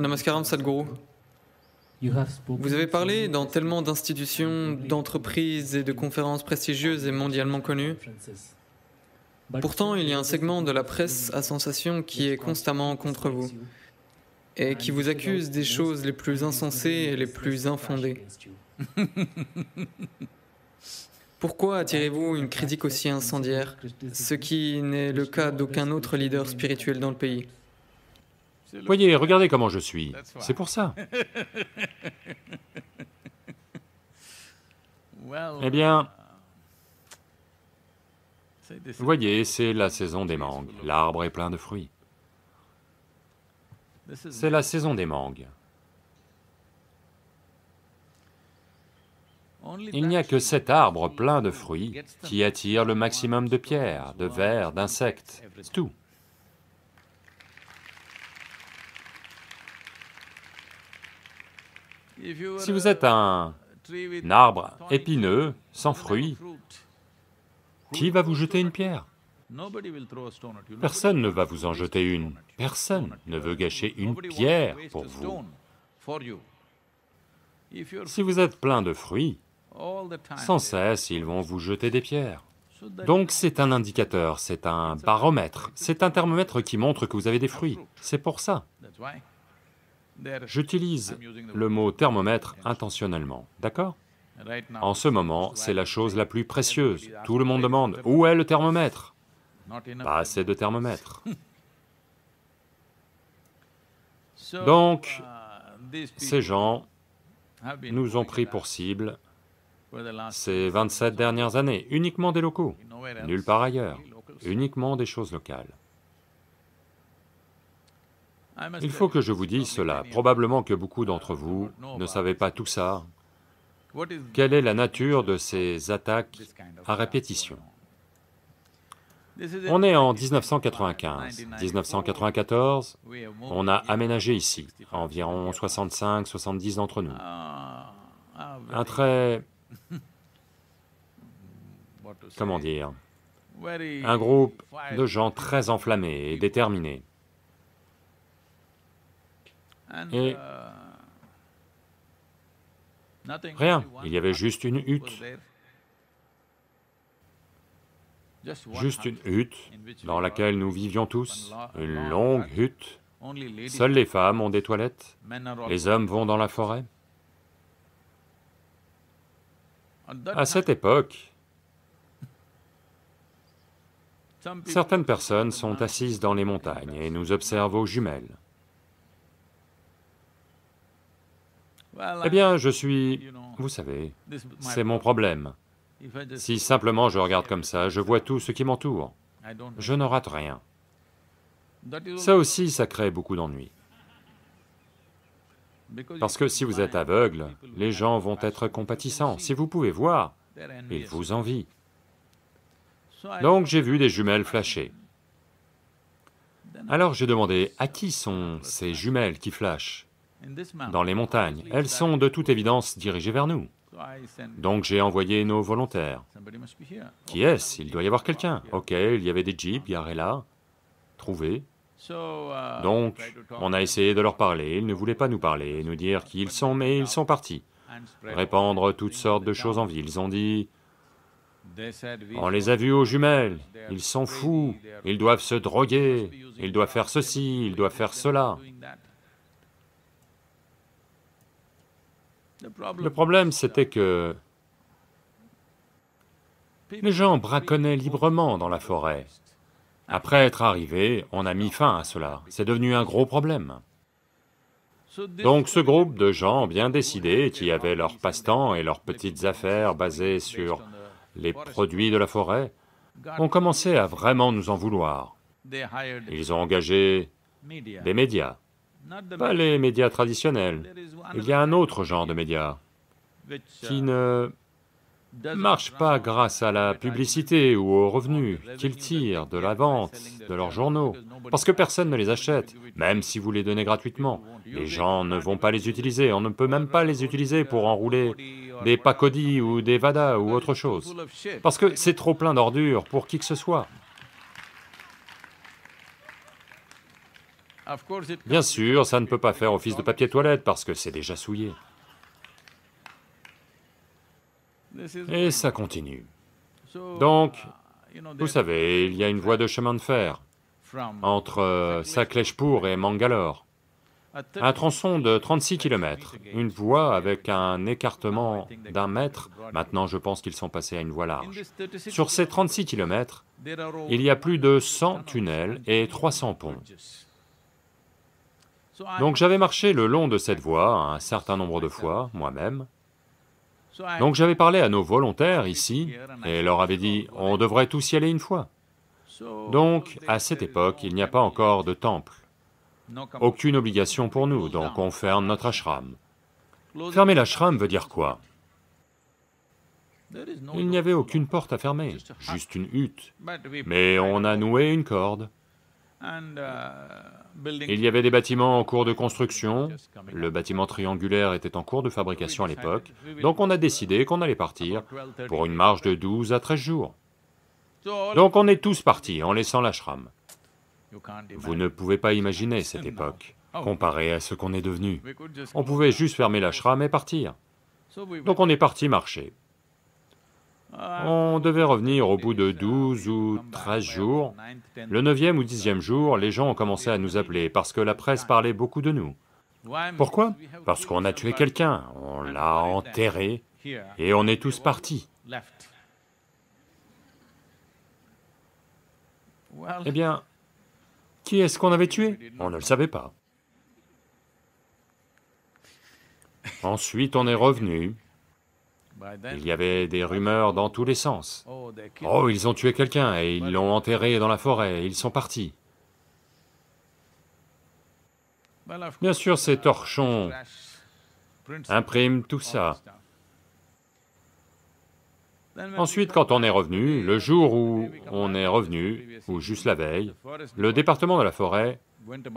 Namaskaram Sadhguru. Vous avez parlé dans tellement d'institutions, d'entreprises et de conférences prestigieuses et mondialement connues. Pourtant, il y a un segment de la presse à sensation qui est constamment contre vous et qui vous accuse des choses les plus insensées et les plus infondées. Pourquoi attirez-vous une critique aussi incendiaire, ce qui n'est le cas d'aucun autre leader spirituel dans le pays? Voyez, regardez comment je suis, c'est pour ça. Eh bien, voyez, c'est la saison des mangues, l'arbre est plein de fruits. C'est la saison des mangues. Il n'y a que cet arbre plein de fruits qui attire le maximum de pierres, de vers, d'insectes, tout. Si vous êtes un, arbre épineux, sans fruits, qui va vous jeter une pierre? Personne ne va vous en jeter une, personne ne veut gâcher une pierre pour vous. Si vous êtes plein de fruits, sans cesse ils vont vous jeter des pierres. Donc c'est un indicateur, c'est un baromètre, c'est un thermomètre qui montre que vous avez des fruits, c'est pour ça. J'utilise le mot thermomètre intentionnellement, d'accord? En ce moment, c'est la chose la plus précieuse. Tout le monde demande, où est le thermomètre? Pas assez de thermomètre. Donc, ces gens nous ont pris pour cible ces 27 dernières années, uniquement des locaux, nulle part ailleurs, uniquement des choses locales. Il faut que je vous dise cela, probablement que beaucoup d'entre vous ne savez pas tout ça. Quelle est la nature de ces attaques à répétition? On est en 1995, 1994, on a aménagé ici, environ 65, 70 d'entre nous. Un très... comment dire? Un groupe de gens très enflammés et déterminés. Et rien, il y avait juste une hutte. Juste une hutte dans laquelle nous vivions tous, une longue hutte. Seules les femmes ont des toilettes, les hommes vont dans la forêt. À cette époque, certaines personnes sont assises dans les montagnes et nous observent aux jumelles. Eh bien, je suis... Vous savez, c'est mon problème. Si simplement je regarde comme ça, je vois tout ce qui m'entoure, je ne rate rien. Ça aussi, ça crée beaucoup d'ennuis. Parce que si vous êtes aveugle, les gens vont être compatissants. Si vous pouvez voir, ils vous envient. Donc j'ai vu des jumelles flasher. Alors j'ai demandé, à qui sont ces jumelles qui flashent? Dans les montagnes. Elles sont de toute évidence dirigées vers nous. Donc j'ai envoyé nos volontaires. Qui est-ce? Il doit y avoir quelqu'un. Ok, il y avait des jeeps là, trouvés. Donc, on a essayé de leur parler, ils ne voulaient pas nous parler, nous dire qui ils sont, mais ils sont partis. Répandre toutes sortes de choses en ville. Ils ont dit, on les a vus aux jumelles, ils sont fous, ils doivent se droguer, ils doivent faire ceci, ils doivent faire cela. Le problème, c'était que les gens braconnaient librement dans la forêt. Après être arrivés, on a mis fin à cela, c'est devenu un gros problème. Donc ce groupe de gens bien décidés, qui avaient leurs passe-temps et leurs petites affaires basées sur les produits de la forêt, ont commencé à vraiment nous en vouloir. Ils ont engagé des médias, pas les médias traditionnels. Il y a un autre genre de médias qui ne marchent pas grâce à la publicité ou aux revenus qu'ils tirent de la vente de leurs journaux, parce que personne ne les achète, même si vous les donnez gratuitement. Les gens ne vont pas les utiliser, on ne peut même pas les utiliser pour enrouler des pakodis ou des vadas ou autre chose, parce que c'est trop plein d'ordures pour qui que ce soit. Bien sûr, ça ne peut pas faire office de papier toilette parce que c'est déjà souillé. Et ça continue. Donc, vous savez, il y a une voie de chemin de fer entre euh, Sakleshpur et Mangalore. Un tronçon de 36 km, une voie avec un écartement d'un mètre, maintenant je pense qu'ils sont passés à une voie large. Sur ces 36 km, il y a plus de 100 tunnels et 300 ponts. Donc j'avais marché le long de cette voie un certain nombre de fois, moi-même. Donc j'avais parlé à nos volontaires ici, et leur avais dit, on devrait tous y aller une fois. Donc, à cette époque, il n'y a pas encore de temple. Aucune obligation pour nous, donc on ferme notre ashram. Fermer l'ashram veut dire quoi? Il n'y avait aucune porte à fermer, juste une hutte. Mais on a noué une corde. Il y avait des bâtiments en cours de construction, le bâtiment triangulaire était en cours de fabrication à l'époque, donc on a décidé qu'on allait partir pour une marche de 12 à 13 jours. Donc on est tous partis en laissant l'ashram. Vous ne pouvez pas imaginer cette époque, comparée à ce qu'on est devenu. On pouvait juste fermer l'ashram et partir. Donc on est parti marcher. On devait revenir au bout de 12 ou 13 jours. Le neuvième ou dixième jour, les gens ont commencé à nous appeler parce que la presse parlait beaucoup de nous. Pourquoi? Parce qu'on a tué quelqu'un, on l'a enterré et on est tous partis. Eh bien, qui est-ce qu'on avait tué? On ne le savait pas. Ensuite, on est revenu, il y avait des rumeurs dans tous les sens. Oh, ils ont tué quelqu'un et ils l'ont enterré dans la forêt, ils sont partis. Bien sûr, ces torchons impriment tout ça. Ensuite, quand on est revenu, le jour où on est revenu, ou juste la veille, le département de la forêt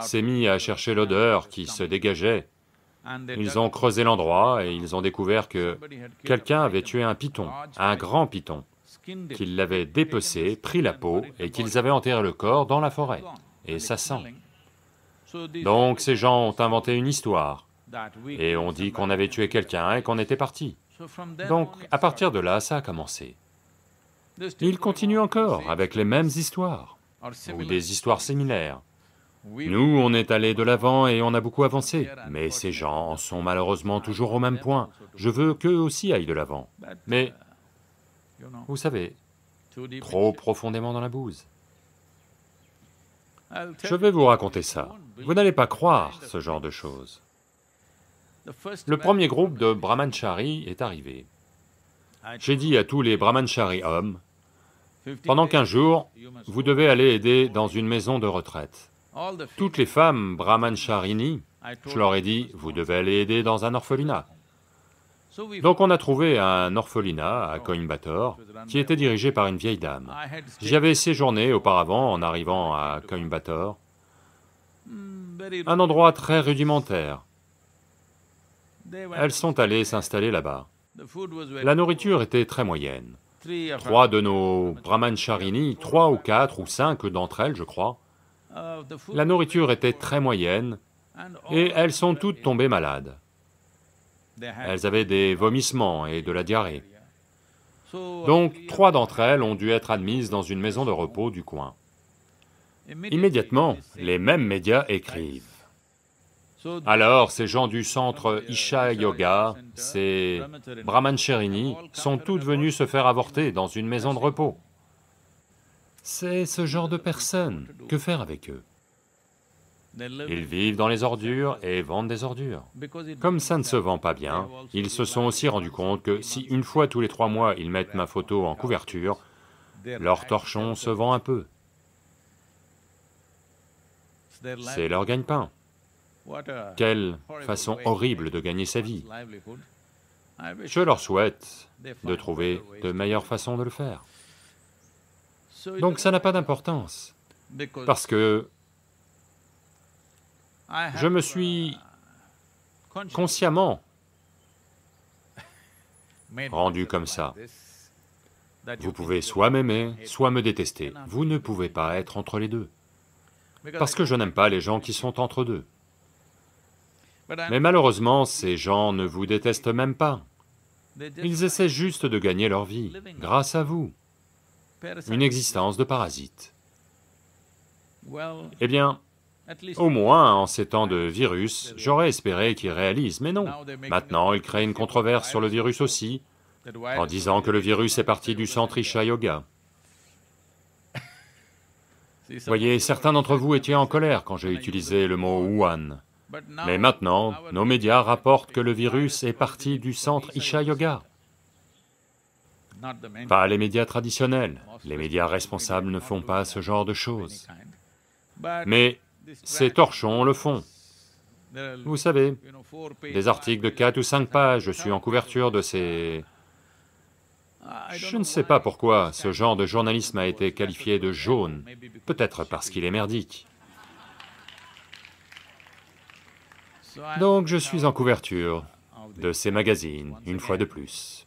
s'est mis à chercher l'odeur qui se dégageait ils ont creusé l'endroit et ils ont découvert que quelqu'un avait tué un python, un grand python, qu'ils l'avaient dépecé, pris la peau et qu'ils avaient enterré le corps dans la forêt, et ça sent. Donc ces gens ont inventé une histoire, et ont dit qu'on avait tué quelqu'un et qu'on était parti. Donc à partir de là, ça a commencé. Ils continuent encore avec les mêmes histoires, ou des histoires similaires. Nous, on est allé de l'avant et on a beaucoup avancé, mais ces gens en sont malheureusement toujours au même point. Je veux qu'eux aussi aillent de l'avant, mais, vous savez, trop profondément dans la bouse. Je vais vous raconter ça. Vous n'allez pas croire ce genre de choses. Le premier groupe de brahmanchari est arrivé. J'ai dit à tous les brahmanchari hommes, pendant quinze jours, vous devez aller aider dans une maison de retraite. Toutes les femmes brahmancharini, je leur ai dit, vous devez aller aider dans un orphelinat. Donc on a trouvé un orphelinat à Coimbatore qui était dirigé par une vieille dame. J'y avais séjourné auparavant en arrivant à Coimbatore. Un endroit très rudimentaire. Elles sont allées s'installer là-bas. La nourriture était très moyenne. Trois de nos brahmancharini, trois ou quatre ou cinq d'entre elles, je crois, la nourriture était très moyenne et elles sont toutes tombées malades. Elles avaient des vomissements et de la diarrhée. Donc trois d'entre elles ont dû être admises dans une maison de repos du coin. Immédiatement, les mêmes médias écrivent. Alors, ces gens du centre Isha Yoga, ces Brahmancherini, sont toutes venus se faire avorter dans une maison de repos. C'est ce genre de personnes. Que faire avec eux? Ils vivent dans les ordures et vendent des ordures. Comme ça ne se vend pas bien, ils se sont aussi rendus compte que si une fois tous les trois mois ils mettent ma photo en couverture, leur torchon se vend un peu. C'est leur gagne-pain. Quelle façon horrible de gagner sa vie. Je leur souhaite de trouver de meilleures façons de le faire. Donc ça n'a pas d'importance, parce que je me suis consciemment rendu comme ça. Vous pouvez soit m'aimer, soit me détester, vous ne pouvez pas être entre les deux. parce que je n'aime pas les gens qui sont entre deux. Mais malheureusement, ces gens ne vous détestent même pas. Ils essaient juste de gagner leur vie, grâce à vous. Une existence de parasite. Eh bien, au moins, en ces temps de virus, j'aurais espéré qu'ils réalisent, mais non. Maintenant, ils créent une controverse sur le virus aussi, en disant que le virus est parti du centre Isha Yoga. Voyez, certains d'entre vous étaient en colère quand j'ai utilisé le mot Wuhan. Mais maintenant, nos médias rapportent que le virus est parti du centre Isha Yoga. Pas les médias traditionnels, les médias responsables ne font pas ce genre de choses. Mais ces torchons le font. Vous savez, des articles de 4 ou 5 pages, je suis en couverture de ces... Je ne sais pas pourquoi ce genre de journalisme a été qualifié de jaune, peut-être parce qu'il est merdique. Donc je suis en couverture de ces magazines, une fois de plus.